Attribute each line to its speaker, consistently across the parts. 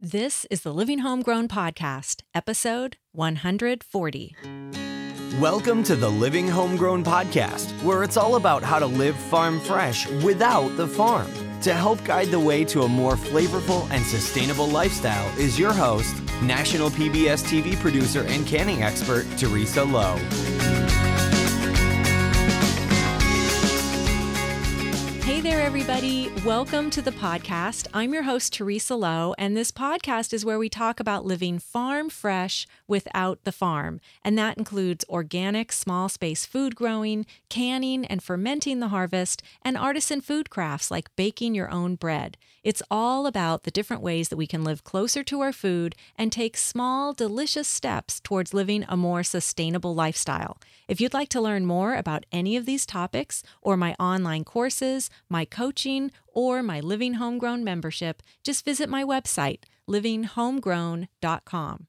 Speaker 1: This is the Living Homegrown Podcast, episode 140.
Speaker 2: Welcome to the Living Homegrown Podcast, where it's all about how to live farm fresh without the farm. To help guide the way to a more flavorful and sustainable lifestyle is your host, national PBS TV producer and canning expert, Teresa Lowe.
Speaker 1: Hey there, everybody. Welcome to the podcast. I'm your host, Teresa Lowe, and this podcast is where we talk about living farm fresh without the farm. And that includes organic, small space food growing, canning and fermenting the harvest, and artisan food crafts like baking your own bread. It's all about the different ways that we can live closer to our food and take small, delicious steps towards living a more sustainable lifestyle. If you'd like to learn more about any of these topics or my online courses, my coaching, or my Living Homegrown membership, just visit my website, livinghomegrown.com.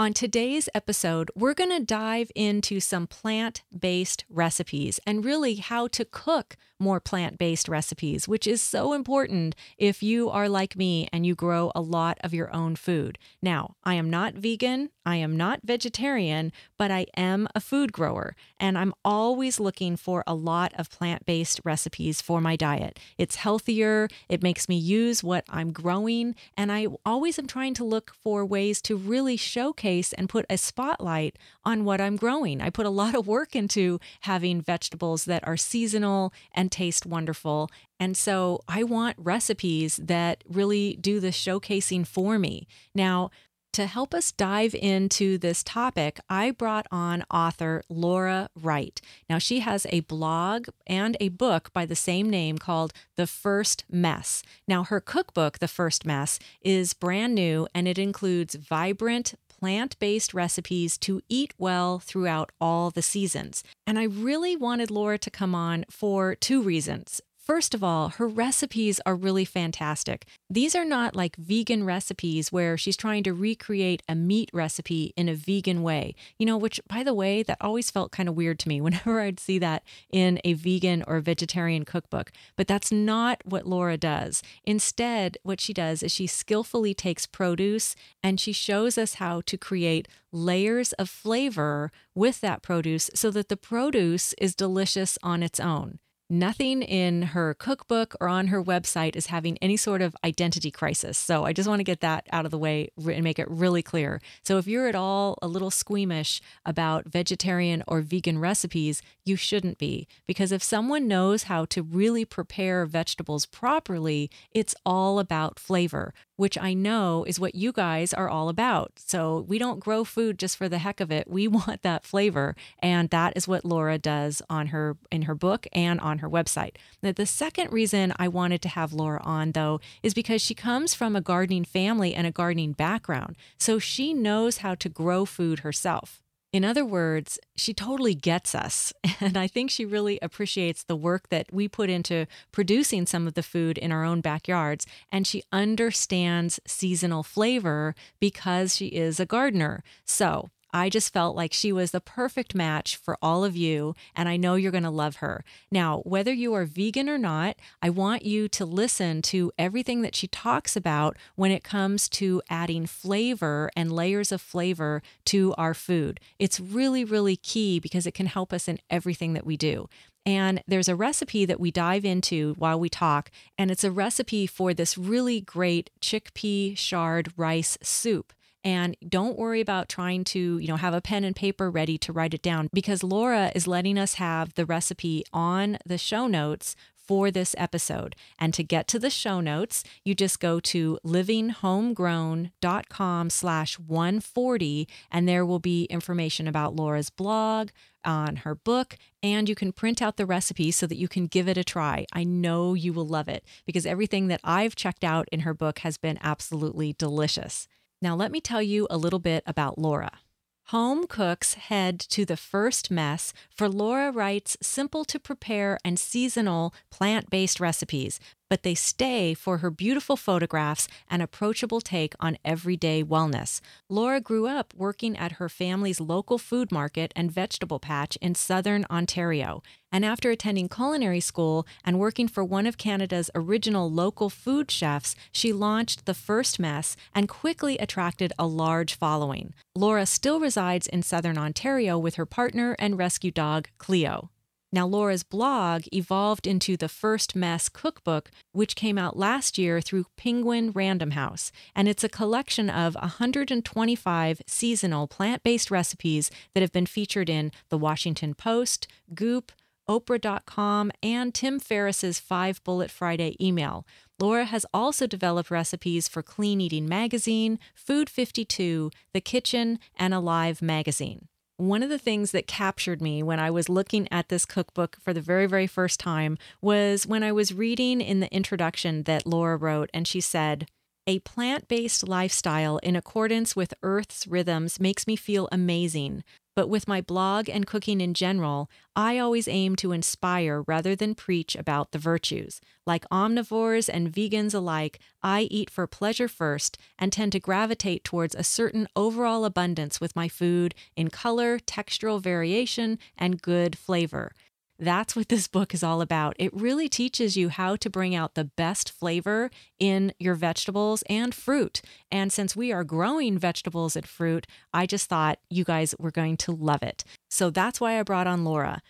Speaker 1: On today's episode, we're going to dive into some plant based recipes and really how to cook more plant based recipes, which is so important if you are like me and you grow a lot of your own food. Now, I am not vegan, I am not vegetarian, but I am a food grower and I'm always looking for a lot of plant based recipes for my diet. It's healthier, it makes me use what I'm growing, and I always am trying to look for ways to really showcase and put a spotlight on what I'm growing. I put a lot of work into having vegetables that are seasonal and taste wonderful. And so I want recipes that really do the showcasing for me. Now, to help us dive into this topic, I brought on author Laura Wright. Now, she has a blog and a book by the same name called The First Mess. Now, her cookbook, The First Mess, is brand new and it includes vibrant, plant based recipes to eat well throughout all the seasons. And I really wanted Laura to come on for two reasons. First of all, her recipes are really fantastic. These are not like vegan recipes where she's trying to recreate a meat recipe in a vegan way, you know, which, by the way, that always felt kind of weird to me whenever I'd see that in a vegan or vegetarian cookbook. But that's not what Laura does. Instead, what she does is she skillfully takes produce and she shows us how to create layers of flavor with that produce so that the produce is delicious on its own. Nothing in her cookbook or on her website is having any sort of identity crisis. So I just want to get that out of the way and make it really clear. So if you're at all a little squeamish about vegetarian or vegan recipes, you shouldn't be. Because if someone knows how to really prepare vegetables properly, it's all about flavor which I know is what you guys are all about. So we don't grow food just for the heck of it. We want that flavor, and that is what Laura does on her in her book and on her website. Now, the second reason I wanted to have Laura on though is because she comes from a gardening family and a gardening background. So she knows how to grow food herself. In other words, she totally gets us. And I think she really appreciates the work that we put into producing some of the food in our own backyards. And she understands seasonal flavor because she is a gardener. So I just felt like she was the perfect match for all of you, and I know you're going to love her. Now, whether you are vegan or not, I want you to listen to everything that she talks about when it comes to adding flavor and layers of flavor to our food. It's really, really key because it can help us in everything that we do. And there's a recipe that we dive into while we talk, and it's a recipe for this really great chickpea chard rice soup. And don't worry about trying to, you know, have a pen and paper ready to write it down because Laura is letting us have the recipe on the show notes for this episode. And to get to the show notes, you just go to livinghomegrown.com slash 140, and there will be information about Laura's blog, on her book, and you can print out the recipe so that you can give it a try. I know you will love it because everything that I've checked out in her book has been absolutely delicious. Now, let me tell you a little bit about Laura. Home cooks head to the first mess for Laura Wright's simple to prepare and seasonal plant based recipes. But they stay for her beautiful photographs and approachable take on everyday wellness. Laura grew up working at her family's local food market and vegetable patch in southern Ontario. And after attending culinary school and working for one of Canada's original local food chefs, she launched The First Mess and quickly attracted a large following. Laura still resides in southern Ontario with her partner and rescue dog, Cleo. Now, Laura's blog evolved into the First Mess cookbook, which came out last year through Penguin Random House. And it's a collection of 125 seasonal plant based recipes that have been featured in The Washington Post, Goop, Oprah.com, and Tim Ferriss's Five Bullet Friday email. Laura has also developed recipes for Clean Eating Magazine, Food 52, The Kitchn, and Alive Magazine. One of the things that captured me when I was looking at this cookbook for the very, very first time was when I was reading in the introduction that Laura wrote, and she said, A plant based lifestyle in accordance with Earth's rhythms makes me feel amazing. But with my blog and cooking in general, I always aim to inspire rather than preach about the virtues. Like omnivores and vegans alike, I eat for pleasure first and tend to gravitate towards a certain overall abundance with my food in color, textural variation, and good flavor. That's what this book is all about. It really teaches you how to bring out the best flavor in your vegetables and fruit. And since we are growing vegetables and fruit, I just thought you guys were going to love it. So that's why I brought on Laura.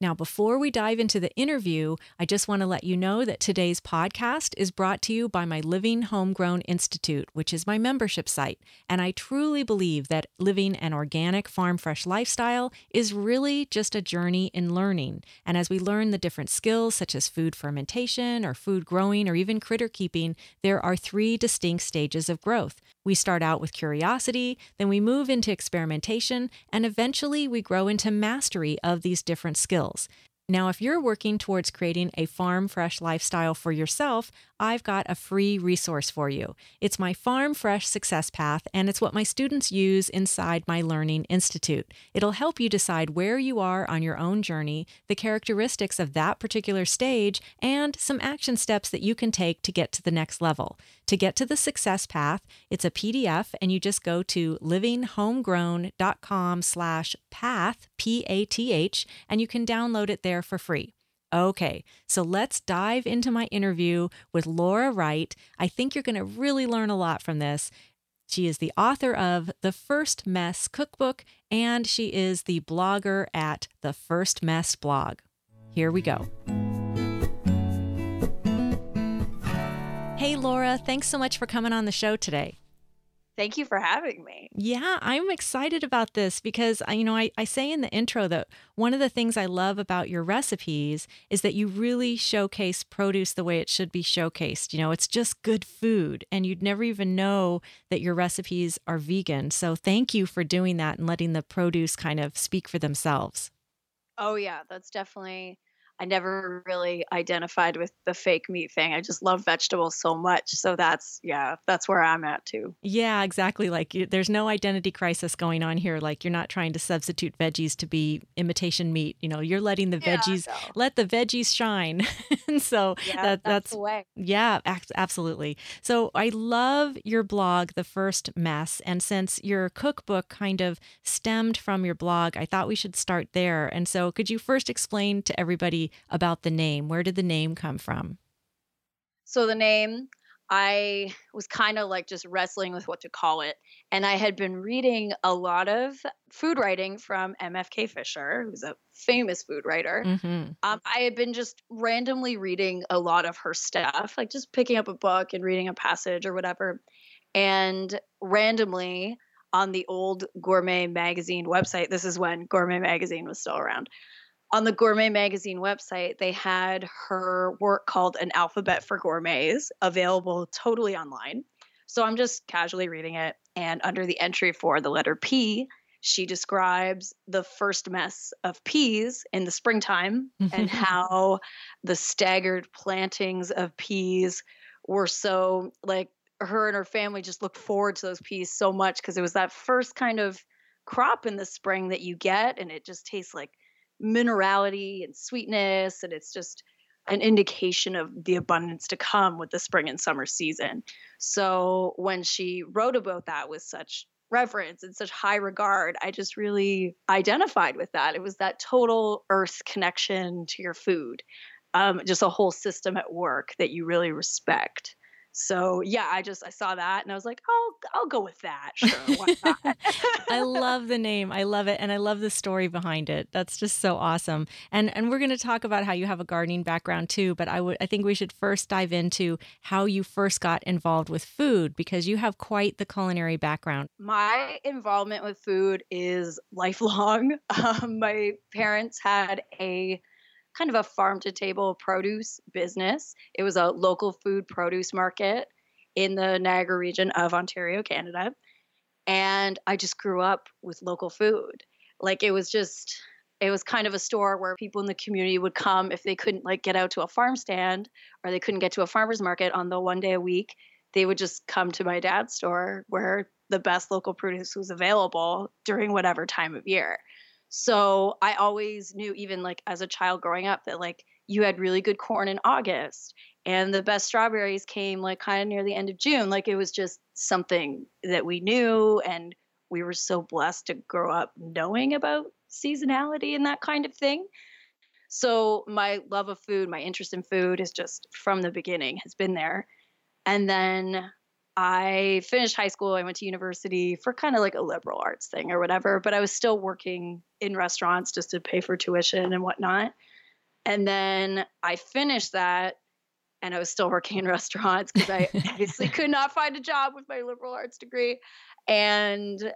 Speaker 1: Now, before we dive into the interview, I just want to let you know that today's podcast is brought to you by my Living Homegrown Institute, which is my membership site. And I truly believe that living an organic, farm fresh lifestyle is really just a journey in learning. And as we learn the different skills, such as food fermentation or food growing or even critter keeping, there are three distinct stages of growth. We start out with curiosity, then we move into experimentation, and eventually we grow into mastery of these different skills skills. Now, if you're working towards creating a farm fresh lifestyle for yourself, I've got a free resource for you. It's my Farm Fresh Success Path, and it's what my students use inside my Learning Institute. It'll help you decide where you are on your own journey, the characteristics of that particular stage, and some action steps that you can take to get to the next level. To get to the success path, it's a PDF, and you just go to livinghomegrown.com slash path, P-A-T-H, and you can download it there for free. Okay, so let's dive into my interview with Laura Wright. I think you're going to really learn a lot from this. She is the author of The First Mess Cookbook, and she is the blogger at the First Mess blog. Here we go. Hey, Laura, thanks so much for coming on the show today.
Speaker 3: Thank you for having me.
Speaker 1: Yeah, I'm excited about this because, you know, I, I say in the intro that one of the things I love about your recipes is that you really showcase produce the way it should be showcased. You know, it's just good food, and you'd never even know that your recipes are vegan. So thank you for doing that and letting the produce kind of speak for themselves.
Speaker 3: Oh, yeah, that's definitely I never really identified with the fake meat thing. I just love vegetables so much. So that's, yeah, that's where I'm at too.
Speaker 1: Yeah, exactly. Like there's no identity crisis going on here. Like you're not trying to substitute veggies to be imitation meat. You know, you're letting the yeah, veggies, no. let the veggies shine. and so
Speaker 3: yeah, that, that's, the way.
Speaker 1: Yeah, absolutely. So I love your blog, The First Mess. And since your cookbook kind of stemmed from your blog, I thought we should start there. And so could you first explain to everybody about the name. Where did the name come from?
Speaker 3: So the name, I was kind of like just wrestling with what to call it. And I had been reading a lot of food writing from MFK Fisher, who's a famous food writer. Mm-hmm. Um, I had been just randomly reading a lot of her stuff, like just picking up a book and reading a passage or whatever. And randomly on the old Gourmet Magazine website, this is when Gourmet Magazine was still around on the Gourmet Magazine website, they had her work called An Alphabet for Gourmets available totally online. So I'm just casually reading it. And under the entry for the letter P, she describes the first mess of peas in the springtime and how the staggered plantings of peas were so like her and her family just looked forward to those peas so much because it was that first kind of crop in the spring that you get and it just tastes like minerality and sweetness and it's just an indication of the abundance to come with the spring and summer season. So when she wrote about that with such reverence and such high regard, I just really identified with that. It was that total earth connection to your food, um, just a whole system at work that you really respect. So yeah, I just I saw that and I was like, oh, I'll go with that. Sure, why not?
Speaker 1: I love the name. I love it, and I love the story behind it. That's just so awesome. And and we're going to talk about how you have a gardening background too. But I would I think we should first dive into how you first got involved with food because you have quite the culinary background.
Speaker 3: My involvement with food is lifelong. Um, my parents had a kind of a farm to table produce business. It was a local food produce market in the Niagara region of Ontario, Canada. And I just grew up with local food. Like it was just it was kind of a store where people in the community would come if they couldn't like get out to a farm stand or they couldn't get to a farmers market on the one day a week they would just come to my dad's store where the best local produce was available during whatever time of year so I always knew, even like as a child growing up, that like you had really good corn in August and the best strawberries came like kind of near the end of June. Like it was just something that we knew. And we were so blessed to grow up knowing about seasonality and that kind of thing. So my love of food, my interest in food is just from the beginning has been there. And then I finished high school. I went to university for kind of like a liberal arts thing or whatever, but I was still working in restaurants just to pay for tuition and whatnot. And then I finished that and I was still working in restaurants because I obviously could not find a job with my liberal arts degree. And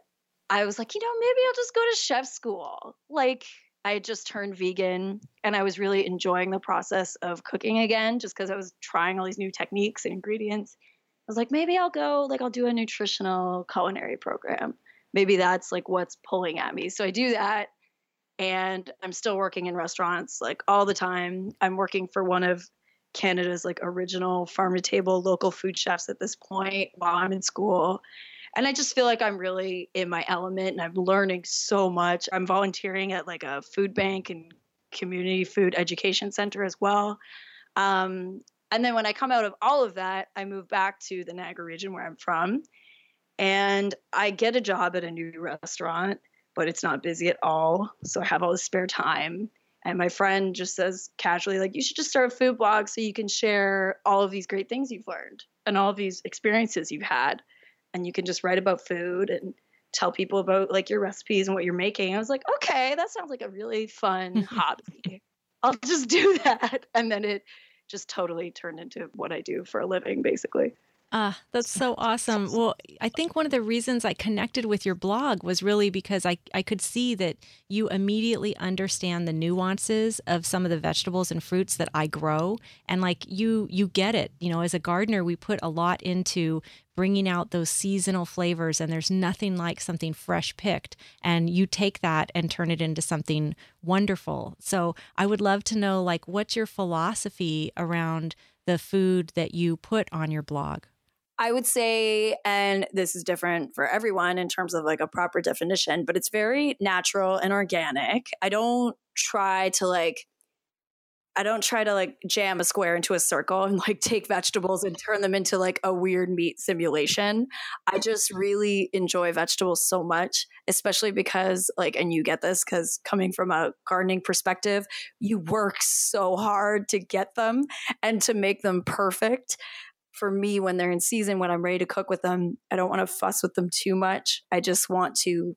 Speaker 3: I was like, you know, maybe I'll just go to chef school. Like, I had just turned vegan and I was really enjoying the process of cooking again just because I was trying all these new techniques and ingredients was like, maybe I'll go, like, I'll do a nutritional culinary program. Maybe that's like what's pulling at me. So I do that. And I'm still working in restaurants like all the time. I'm working for one of Canada's like original farm to table local food chefs at this point while I'm in school. And I just feel like I'm really in my element and I'm learning so much. I'm volunteering at like a food bank and community food education center as well. Um, and then when I come out of all of that, I move back to the Niagara region where I'm from. And I get a job at a new restaurant, but it's not busy at all. So I have all this spare time. And my friend just says casually, like, you should just start a food blog so you can share all of these great things you've learned and all of these experiences you've had. And you can just write about food and tell people about like your recipes and what you're making. I was like, okay, that sounds like a really fun hobby. I'll just do that. And then it just totally turned into what I do for a living, basically.
Speaker 1: Ah, that's so awesome. Well, I think one of the reasons I connected with your blog was really because I, I could see that you immediately understand the nuances of some of the vegetables and fruits that I grow and like you you get it. You know, as a gardener, we put a lot into bringing out those seasonal flavors and there's nothing like something fresh picked and you take that and turn it into something wonderful. So, I would love to know like what's your philosophy around the food that you put on your blog?
Speaker 3: I would say, and this is different for everyone in terms of like a proper definition, but it's very natural and organic. I don't try to like, I don't try to like jam a square into a circle and like take vegetables and turn them into like a weird meat simulation. I just really enjoy vegetables so much, especially because like, and you get this because coming from a gardening perspective, you work so hard to get them and to make them perfect for me when they're in season when i'm ready to cook with them i don't want to fuss with them too much. I just want to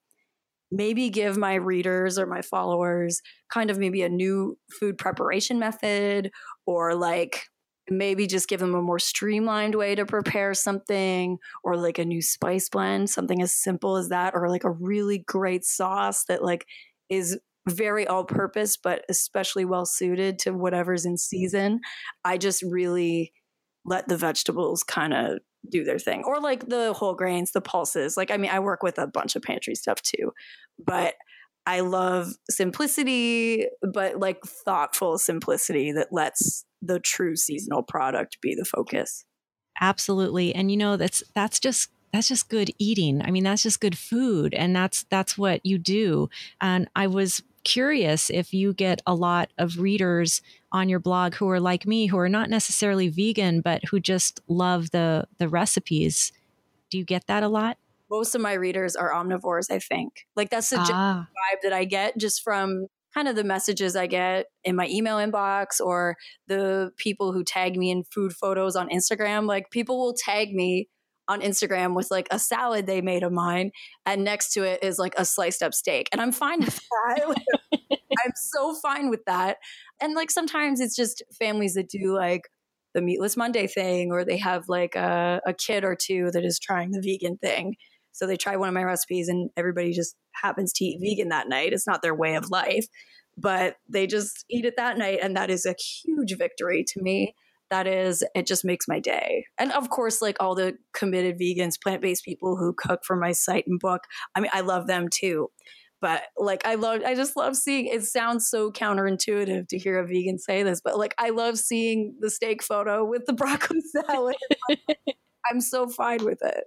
Speaker 3: maybe give my readers or my followers kind of maybe a new food preparation method or like maybe just give them a more streamlined way to prepare something or like a new spice blend something as simple as that or like a really great sauce that like is very all purpose but especially well suited to whatever's in season. I just really let the vegetables kind of do their thing or like the whole grains the pulses like i mean i work with a bunch of pantry stuff too but i love simplicity but like thoughtful simplicity that lets the true seasonal product be the focus.
Speaker 1: Absolutely and you know that's that's just that's just good eating. I mean that's just good food and that's that's what you do and i was curious if you get a lot of readers on your blog who are like me, who are not necessarily vegan, but who just love the the recipes. Do you get that a lot?
Speaker 3: Most of my readers are omnivores, I think. Like that's the ah. vibe that I get just from kind of the messages I get in my email inbox or the people who tag me in food photos on Instagram. Like people will tag me on Instagram with like a salad they made of mine, and next to it is like a sliced up steak. And I'm fine with that. I'm so fine with that. And like sometimes it's just families that do like the meatless Monday thing, or they have like a, a kid or two that is trying the vegan thing. So they try one of my recipes, and everybody just happens to eat vegan that night. It's not their way of life, but they just eat it that night. And that is a huge victory to me that is it just makes my day. And of course like all the committed vegans plant-based people who cook for my site and book i mean i love them too. But like i love i just love seeing it sounds so counterintuitive to hear a vegan say this but like i love seeing the steak photo with the broccoli salad. I'm so fine with it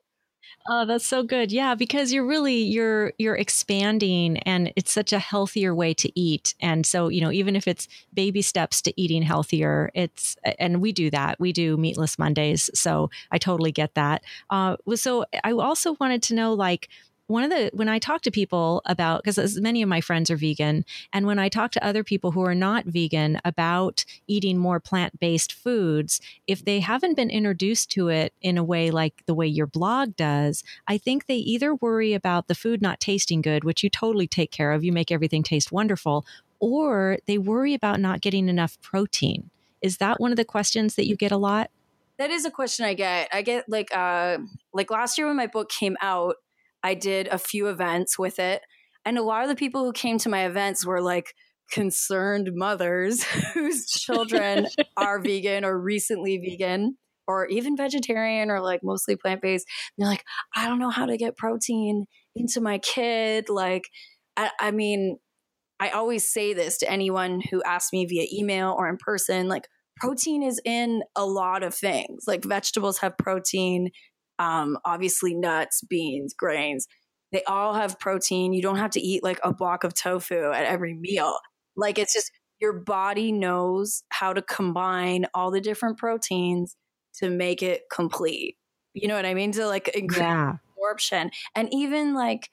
Speaker 1: Oh, that's so good. Yeah, because you're really you're you're expanding and it's such a healthier way to eat. And so, you know, even if it's baby steps to eating healthier, it's and we do that. We do meatless Mondays. So I totally get that. Uh, so I also wanted to know like one of the when I talk to people about because many of my friends are vegan, and when I talk to other people who are not vegan about eating more plant based foods, if they haven't been introduced to it in a way like the way your blog does, I think they either worry about the food not tasting good, which you totally take care of, you make everything taste wonderful, or they worry about not getting enough protein. Is that one of the questions that you get a lot?
Speaker 3: That is a question I get. I get like uh like last year when my book came out, I did a few events with it. And a lot of the people who came to my events were like concerned mothers whose children are vegan or recently vegan or even vegetarian or like mostly plant based. They're like, I don't know how to get protein into my kid. Like, I, I mean, I always say this to anyone who asks me via email or in person like, protein is in a lot of things. Like, vegetables have protein, um, obviously nuts, beans, grains. They all have protein. You don't have to eat like a block of tofu at every meal. Like it's just your body knows how to combine all the different proteins to make it complete. You know what I mean? To like increase yeah. absorption. And even like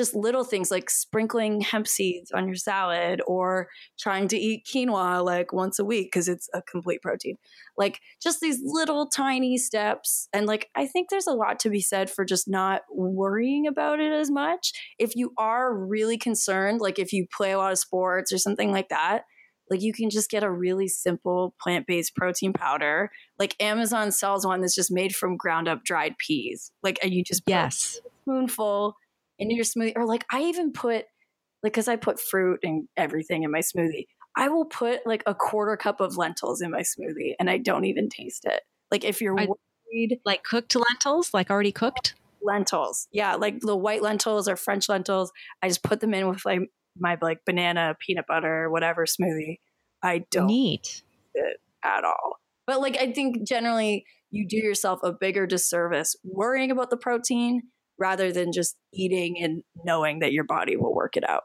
Speaker 3: just little things like sprinkling hemp seeds on your salad or trying to eat quinoa like once a week because it's a complete protein. Like just these little tiny steps. And like, I think there's a lot to be said for just not worrying about it as much. If you are really concerned, like if you play a lot of sports or something like that, like you can just get a really simple plant-based protein powder. Like Amazon sells one that's just made from ground up dried peas. Like and you just
Speaker 1: yes,
Speaker 3: spoonful into your smoothie. Or like I even put like because I put fruit and everything in my smoothie. I will put like a quarter cup of lentils in my smoothie and I don't even taste it. Like if you're I, worried,
Speaker 1: like cooked lentils, like already cooked
Speaker 3: lentils, yeah, like the white lentils or French lentils. I just put them in with like my like banana peanut butter whatever smoothie. I don't
Speaker 1: neat
Speaker 3: it at all. But like I think generally you do yourself a bigger disservice worrying about the protein rather than just eating and knowing that your body will work it out.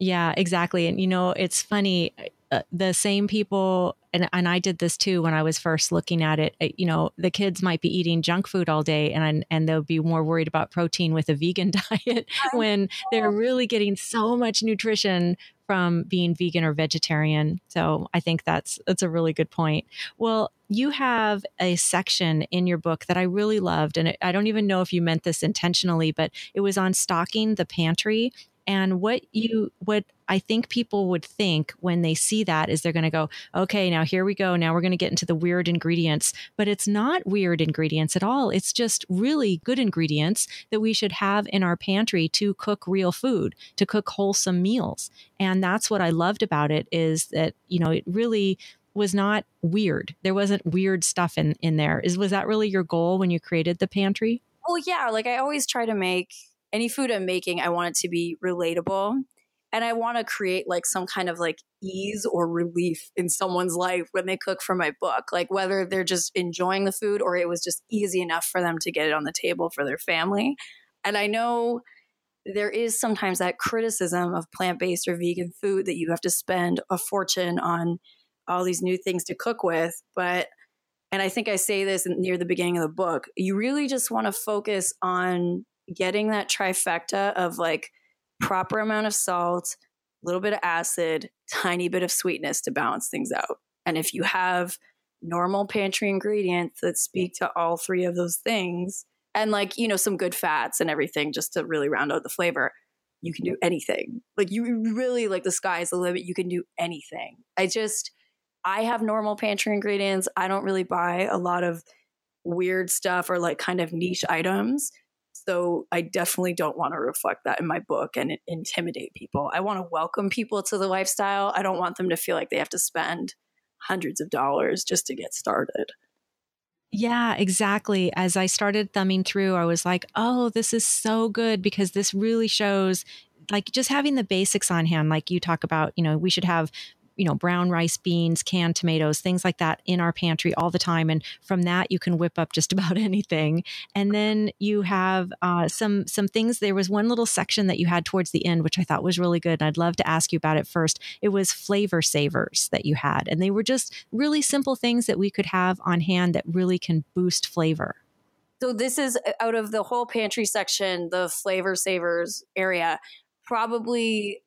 Speaker 1: Yeah, exactly. And you know, it's funny. Uh, the same people, and, and I did this too when I was first looking at it. You know, the kids might be eating junk food all day, and and they'll be more worried about protein with a vegan diet when they're really getting so much nutrition from being vegan or vegetarian. So I think that's that's a really good point. Well, you have a section in your book that I really loved, and I don't even know if you meant this intentionally, but it was on stocking the pantry and what you what I think people would think when they see that is they're going to go, okay, now here we go. Now we're going to get into the weird ingredients. But it's not weird ingredients at all. It's just really good ingredients that we should have in our pantry to cook real food, to cook wholesome meals. And that's what I loved about it is that, you know, it really was not weird. There wasn't weird stuff in in there. Is was that really your goal when you created the pantry?
Speaker 3: Well, yeah, like I always try to make any food I'm making, I want it to be relatable. And I want to create like some kind of like ease or relief in someone's life when they cook for my book. Like whether they're just enjoying the food or it was just easy enough for them to get it on the table for their family. And I know there is sometimes that criticism of plant based or vegan food that you have to spend a fortune on all these new things to cook with. But, and I think I say this near the beginning of the book, you really just want to focus on getting that trifecta of like proper amount of salt, a little bit of acid, tiny bit of sweetness to balance things out. And if you have normal pantry ingredients that speak to all three of those things, and like, you know, some good fats and everything just to really round out the flavor, you can do anything. Like, you really, like, the sky's the limit. You can do anything. I just, I have normal pantry ingredients. I don't really buy a lot of weird stuff or like kind of niche items. So I definitely don't want to reflect that in my book and intimidate people. I want to welcome people to the lifestyle. I don't want them to feel like they have to spend hundreds of dollars just to get started.
Speaker 1: Yeah, exactly. As I started thumbing through, I was like, oh, this is so good because this really shows like just having the basics on hand. Like you talk about, you know, we should have you know, brown rice, beans, canned tomatoes, things like that in our pantry all the time. And from that, you can whip up just about anything. And then you have uh, some some things. There was one little section that you had towards the end, which I thought was really good. And I'd love to ask you about it first. It was flavor savers that you had, and they were just really simple things that we could have on hand that really can boost flavor.
Speaker 3: So this is uh, out of the whole pantry section, the flavor savers area. Probably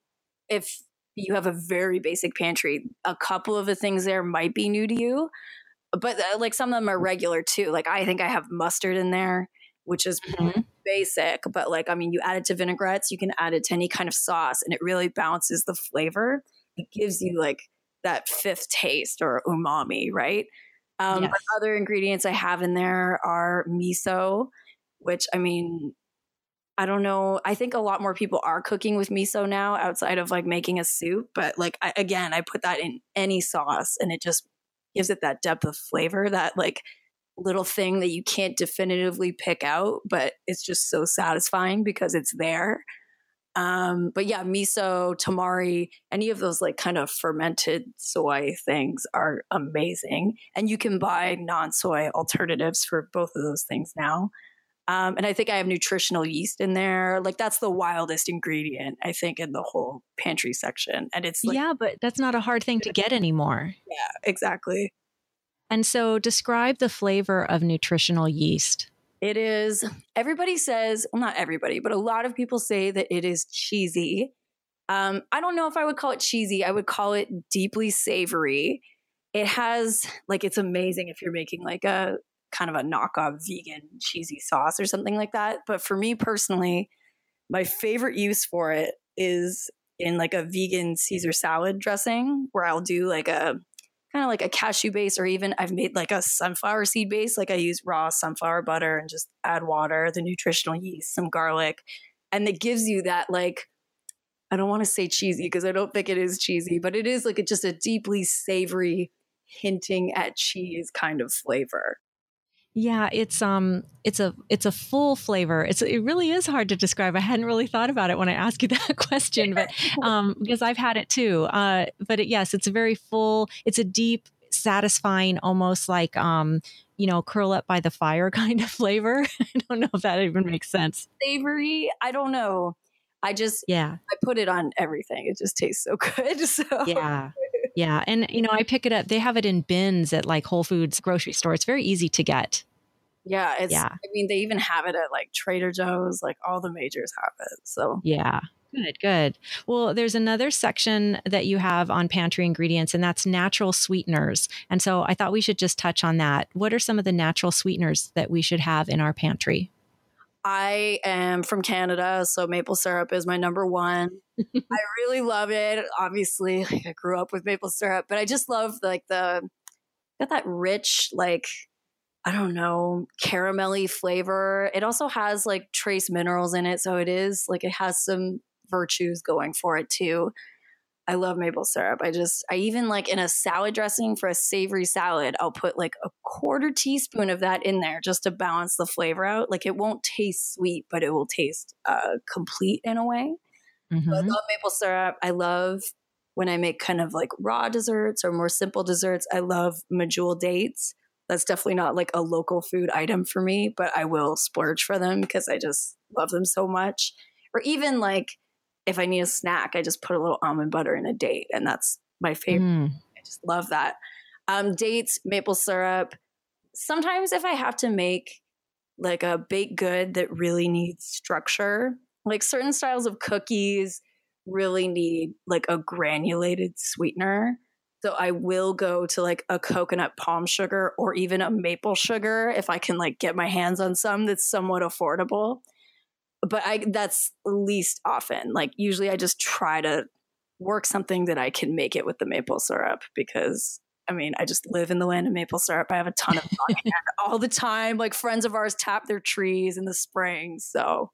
Speaker 3: if you have a very basic pantry. A couple of the things there might be new to you, but uh, like some of them are regular too. Like I think I have mustard in there, which is mm-hmm. basic, but like I mean, you add it to vinaigrettes, you can add it to any kind of sauce, and it really balances the flavor. It gives you like that fifth taste or umami, right? Um, yes. other ingredients I have in there are miso, which I mean, I don't know. I think a lot more people are cooking with miso now outside of like making a soup. But like, I, again, I put that in any sauce and it just gives it that depth of flavor, that like little thing that you can't definitively pick out, but it's just so satisfying because it's there. Um, but yeah, miso, tamari, any of those like kind of fermented soy things are amazing. And you can buy non soy alternatives for both of those things now. Um, and I think I have nutritional yeast in there. Like that's the wildest ingredient I think in the whole pantry section. And it's like,
Speaker 1: yeah, but that's not a hard thing to get anymore.
Speaker 3: Yeah, exactly.
Speaker 1: And so, describe the flavor of nutritional yeast.
Speaker 3: It is. Everybody says, well, not everybody, but a lot of people say that it is cheesy. Um, I don't know if I would call it cheesy. I would call it deeply savory. It has like it's amazing if you're making like a kind of a knockoff vegan cheesy sauce or something like that. But for me personally, my favorite use for it is in like a vegan Caesar salad dressing where I'll do like a kind of like a cashew base or even I've made like a sunflower seed base. Like I use raw sunflower butter and just add water, the nutritional yeast, some garlic. And it gives you that like, I don't want to say cheesy because I don't think it is cheesy, but it is like a, just a deeply savory, hinting at cheese kind of flavor.
Speaker 1: Yeah, it's um it's a it's a full flavor. It's it really is hard to describe. I hadn't really thought about it when I asked you that question, but um because I've had it too. Uh but it, yes, it's a very full, it's a deep, satisfying almost like um you know, curl up by the fire kind of flavor. I don't know if that even makes sense.
Speaker 3: Savory, I don't know. I just
Speaker 1: yeah,
Speaker 3: I put it on everything. It just tastes so good. So
Speaker 1: yeah, yeah. And, you know, I pick it up. They have it in bins at like Whole Foods grocery store. It's very easy to get.
Speaker 3: Yeah. It's, yeah. I mean, they even have it at like Trader Joe's, like all the majors have it. So,
Speaker 1: yeah. Good, good. Well, there's another section that you have on pantry ingredients, and that's natural sweeteners. And so I thought we should just touch on that. What are some of the natural sweeteners that we should have in our pantry?
Speaker 3: I am from Canada, so maple syrup is my number one. I really love it. Obviously, like I grew up with maple syrup, but I just love like the got that rich, like I don't know, caramelly flavor. It also has like trace minerals in it, so it is like it has some virtues going for it too. I love maple syrup. I just, I even like in a salad dressing for a savory salad, I'll put like a quarter teaspoon of that in there just to balance the flavor out. Like it won't taste sweet, but it will taste uh, complete in a way. Mm-hmm. I love maple syrup. I love when I make kind of like raw desserts or more simple desserts. I love medjool dates. That's definitely not like a local food item for me, but I will splurge for them because I just love them so much. Or even like if I need a snack, I just put a little almond butter in a date, and that's my favorite. Mm. I just love that. Um, dates, maple syrup. Sometimes if I have to make like a baked good that really needs structure, like certain styles of cookies really need like a granulated sweetener. So I will go to like a coconut palm sugar or even a maple sugar if I can like get my hands on some that's somewhat affordable. But I that's least often. Like usually I just try to work something that I can make it with the maple syrup because I mean, I just live in the land of maple syrup. I have a ton of all the time. Like friends of ours tap their trees in the spring. So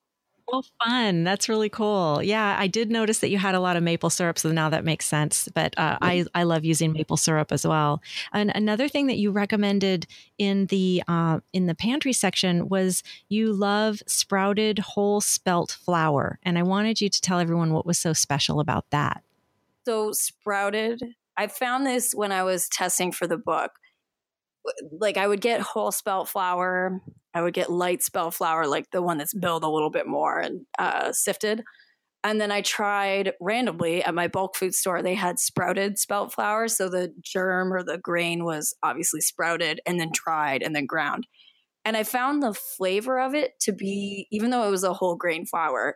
Speaker 1: Oh, fun. That's really cool. Yeah, I did notice that you had a lot of maple syrup, so now that makes sense. But uh, I, I love using maple syrup as well. And another thing that you recommended in the uh, in the pantry section was you love sprouted whole spelt flour, and I wanted you to tell everyone what was so special about that.
Speaker 3: So sprouted, I found this when I was testing for the book like I would get whole spelt flour, I would get light spelt flour, like the one that's milled a little bit more and uh, sifted. And then I tried randomly at my bulk food store, they had sprouted spelt flour. So the germ or the grain was obviously sprouted and then dried and then ground. And I found the flavor of it to be, even though it was a whole grain flour,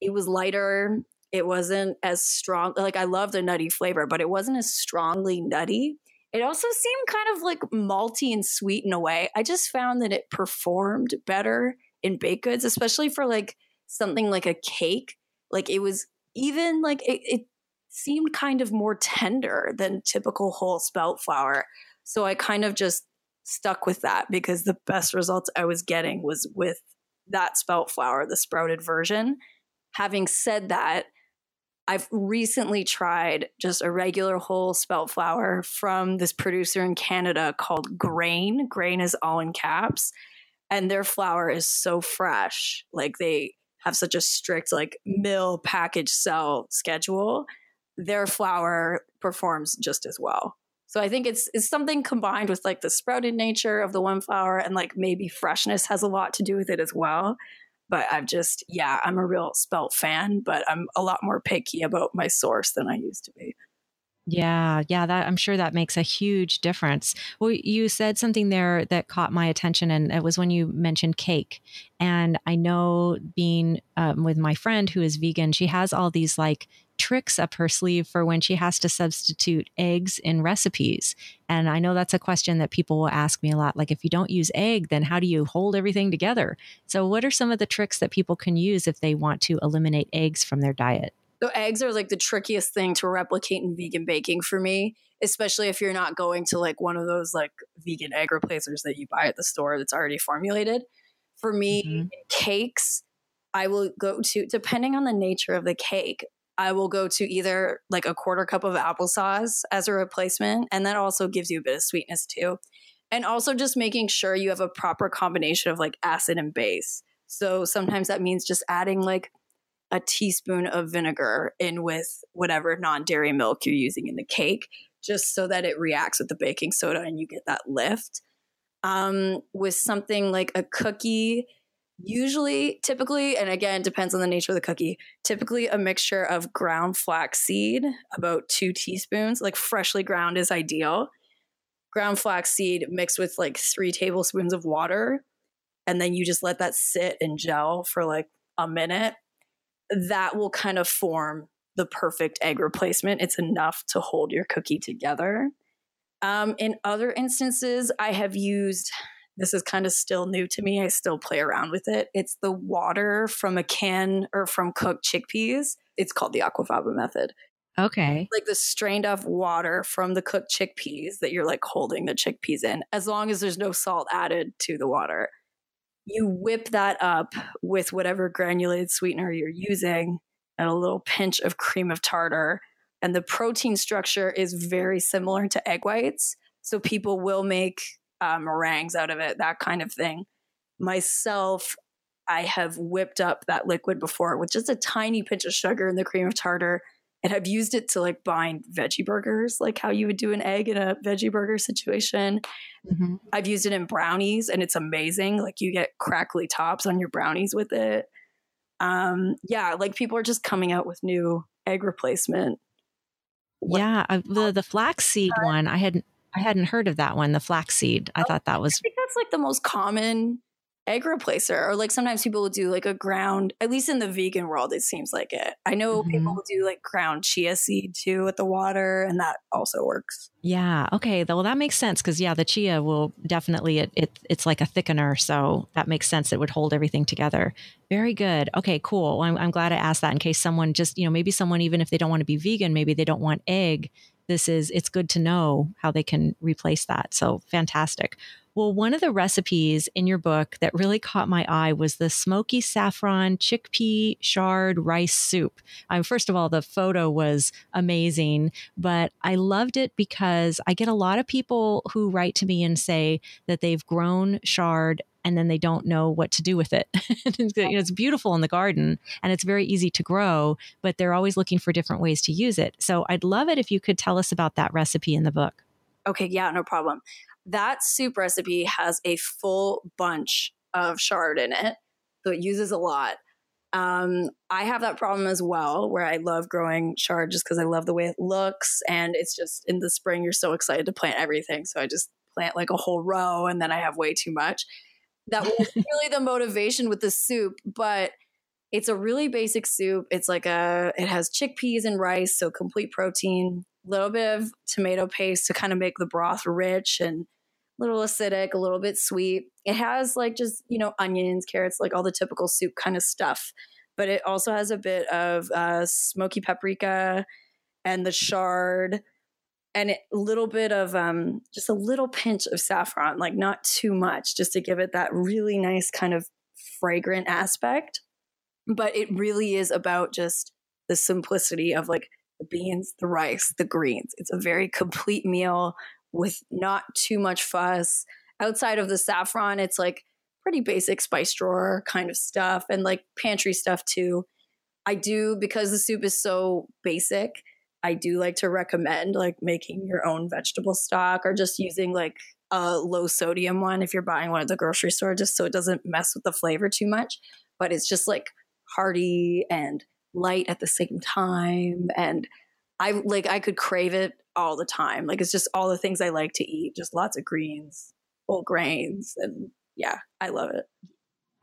Speaker 3: it was lighter. It wasn't as strong. Like I love the nutty flavor, but it wasn't as strongly nutty. It also seemed kind of like malty and sweet in a way. I just found that it performed better in baked goods, especially for like something like a cake. Like it was even like it, it seemed kind of more tender than typical whole spelt flour. So I kind of just stuck with that because the best results I was getting was with that spelt flour, the sprouted version. Having said that, I've recently tried just a regular whole spelt flour from this producer in Canada called Grain. Grain is all in caps. And their flour is so fresh. Like they have such a strict like mill package sell schedule. Their flour performs just as well. So I think it's it's something combined with like the sprouted nature of the one flour and like maybe freshness has a lot to do with it as well but I've just, yeah, I'm a real spelt fan, but I'm a lot more picky about my source than I used to be.
Speaker 1: Yeah, yeah, that I'm sure that makes a huge difference. Well, you said something there that caught my attention, and it was when you mentioned cake. And I know being um, with my friend who is vegan, she has all these like tricks up her sleeve for when she has to substitute eggs in recipes. And I know that's a question that people will ask me a lot. Like, if you don't use egg, then how do you hold everything together? So, what are some of the tricks that people can use if they want to eliminate eggs from their diet?
Speaker 3: So, eggs are like the trickiest thing to replicate in vegan baking for me, especially if you're not going to like one of those like vegan egg replacers that you buy at the store that's already formulated. For me, mm-hmm. cakes, I will go to, depending on the nature of the cake, I will go to either like a quarter cup of applesauce as a replacement. And that also gives you a bit of sweetness too. And also just making sure you have a proper combination of like acid and base. So sometimes that means just adding like a teaspoon of vinegar in with whatever non dairy milk you're using in the cake, just so that it reacts with the baking soda and you get that lift. Um, with something like a cookie, usually typically and again depends on the nature of the cookie typically a mixture of ground flax seed about two teaspoons like freshly ground is ideal. Ground flax seed mixed with like three tablespoons of water and then you just let that sit and gel for like a minute. That will kind of form the perfect egg replacement. It's enough to hold your cookie together. Um, in other instances i have used this is kind of still new to me. I still play around with it. It's the water from a can or from cooked chickpeas. It's called the aquafaba method.
Speaker 1: Okay.
Speaker 3: Like the strained off water from the cooked chickpeas that you're like holding the chickpeas in, as long as there's no salt added to the water. You whip that up with whatever granulated sweetener you're using and a little pinch of cream of tartar. And the protein structure is very similar to egg whites. So people will make uh, meringues out of it, that kind of thing. Myself, I have whipped up that liquid before with just a tiny pinch of sugar and the cream of tartar. And I've used it to like bind veggie burgers, like how you would do an egg in a veggie burger situation. Mm-hmm. I've used it in brownies and it's amazing. Like you get crackly tops on your brownies with it. Um, yeah, like people are just coming out with new egg replacement.
Speaker 1: Yeah, uh, the the flaxseed one, I hadn't I hadn't heard of that one. The flaxseed, I thought that was.
Speaker 3: I think that's like the most common egg replacer or like sometimes people will do like a ground at least in the vegan world it seems like it i know mm-hmm. people will do like ground chia seed too with the water and that also works
Speaker 1: yeah okay well that makes sense because yeah the chia will definitely it, it it's like a thickener so that makes sense it would hold everything together very good okay cool well, I'm, I'm glad i asked that in case someone just you know maybe someone even if they don't want to be vegan maybe they don't want egg this is it's good to know how they can replace that so fantastic well, one of the recipes in your book that really caught my eye was the smoky saffron chickpea chard rice soup. Um, first of all, the photo was amazing, but I loved it because I get a lot of people who write to me and say that they've grown chard and then they don't know what to do with it. it's beautiful in the garden and it's very easy to grow, but they're always looking for different ways to use it. So I'd love it if you could tell us about that recipe in the book.
Speaker 3: Okay, yeah, no problem that soup recipe has a full bunch of chard in it. So it uses a lot. Um, I have that problem as well, where I love growing chard just because I love the way it looks. And it's just in the spring, you're so excited to plant everything. So I just plant like a whole row and then I have way too much. That was really the motivation with the soup, but it's a really basic soup. It's like a, it has chickpeas and rice, so complete protein, a little bit of tomato paste to kind of make the broth rich and a little acidic, a little bit sweet. It has like just, you know, onions, carrots, like all the typical soup kind of stuff. But it also has a bit of uh, smoky paprika and the chard and a little bit of um, just a little pinch of saffron, like not too much, just to give it that really nice kind of fragrant aspect. But it really is about just the simplicity of like the beans, the rice, the greens. It's a very complete meal with not too much fuss. Outside of the saffron, it's like pretty basic spice drawer kind of stuff and like pantry stuff too. I do because the soup is so basic. I do like to recommend like making your own vegetable stock or just using like a low sodium one if you're buying one at the grocery store just so it doesn't mess with the flavor too much. But it's just like hearty and light at the same time and I like I could crave it all the time. Like it's just all the things I like to eat, just lots of greens, whole grains, and yeah, I love it.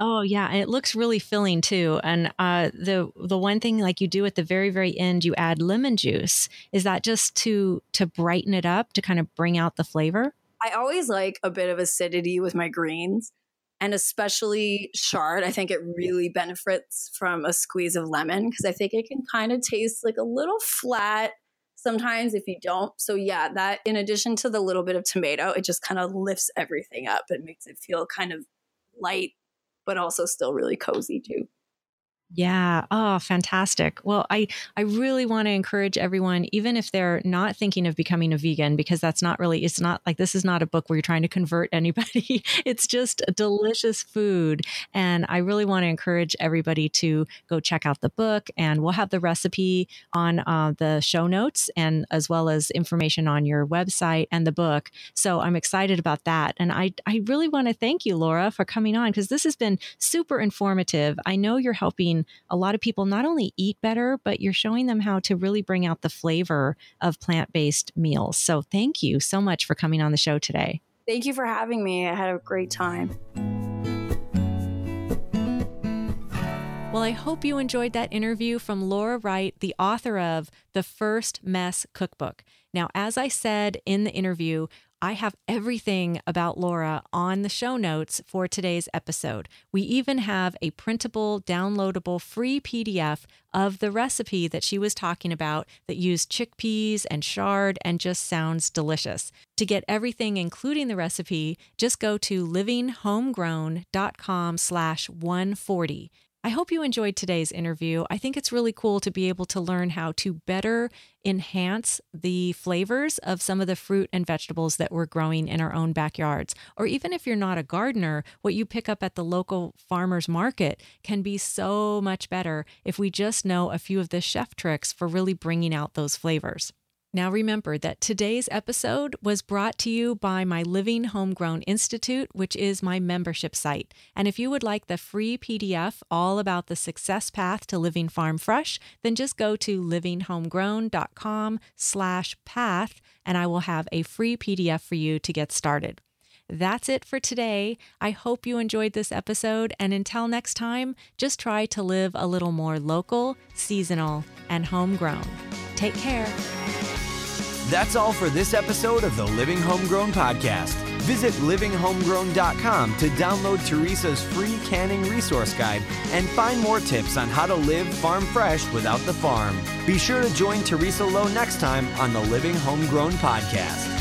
Speaker 1: Oh yeah, and it looks really filling too. And uh, the the one thing like you do at the very very end, you add lemon juice. Is that just to to brighten it up to kind of bring out the flavor?
Speaker 3: I always like a bit of acidity with my greens, and especially chard. I think it really benefits from a squeeze of lemon because I think it can kind of taste like a little flat sometimes if you don't. So yeah, that in addition to the little bit of tomato, it just kind of lifts everything up and makes it feel kind of light, but also still really cozy too.
Speaker 1: Yeah. Oh, fantastic. Well, I, I really want to encourage everyone, even if they're not thinking of becoming a vegan, because that's not really, it's not like this is not a book where you're trying to convert anybody. it's just delicious food. And I really want to encourage everybody to go check out the book. And we'll have the recipe on uh, the show notes and as well as information on your website and the book. So I'm excited about that. And I, I really want to thank you, Laura, for coming on because this has been super informative. I know you're helping a lot of people not only eat better, but you're showing them how to really bring out the flavor of plant based meals. So thank you so much for coming on the show today.
Speaker 3: Thank you for having me. I had a great time.
Speaker 1: Well, I hope you enjoyed that interview from Laura Wright, the author of The First Mess Cookbook. Now, as I said in the interview, I have everything about Laura on the show notes for today's episode. We even have a printable, downloadable, free PDF of the recipe that she was talking about that used chickpeas and chard and just sounds delicious. To get everything, including the recipe, just go to livinghomegrown.com slash 140. I hope you enjoyed today's interview. I think it's really cool to be able to learn how to better enhance the flavors of some of the fruit and vegetables that we're growing in our own backyards. Or even if you're not a gardener, what you pick up at the local farmer's market can be so much better if we just know a few of the chef tricks for really bringing out those flavors. Now, remember that today's episode was brought to you by my Living Homegrown Institute, which is my membership site. And if you would like the free PDF all about the success path to living farm fresh, then just go to livinghomegrown.com slash path, and I will have a free PDF for you to get started. That's it for today. I hope you enjoyed this episode, and until next time, just try to live a little more local, seasonal, and homegrown. Take care.
Speaker 2: That's all for this episode of the Living Homegrown Podcast. Visit livinghomegrown.com to download Theresa's free canning resource guide and find more tips on how to live farm fresh without the farm. Be sure to join Theresa Loe next time on the Living Homegrown Podcast.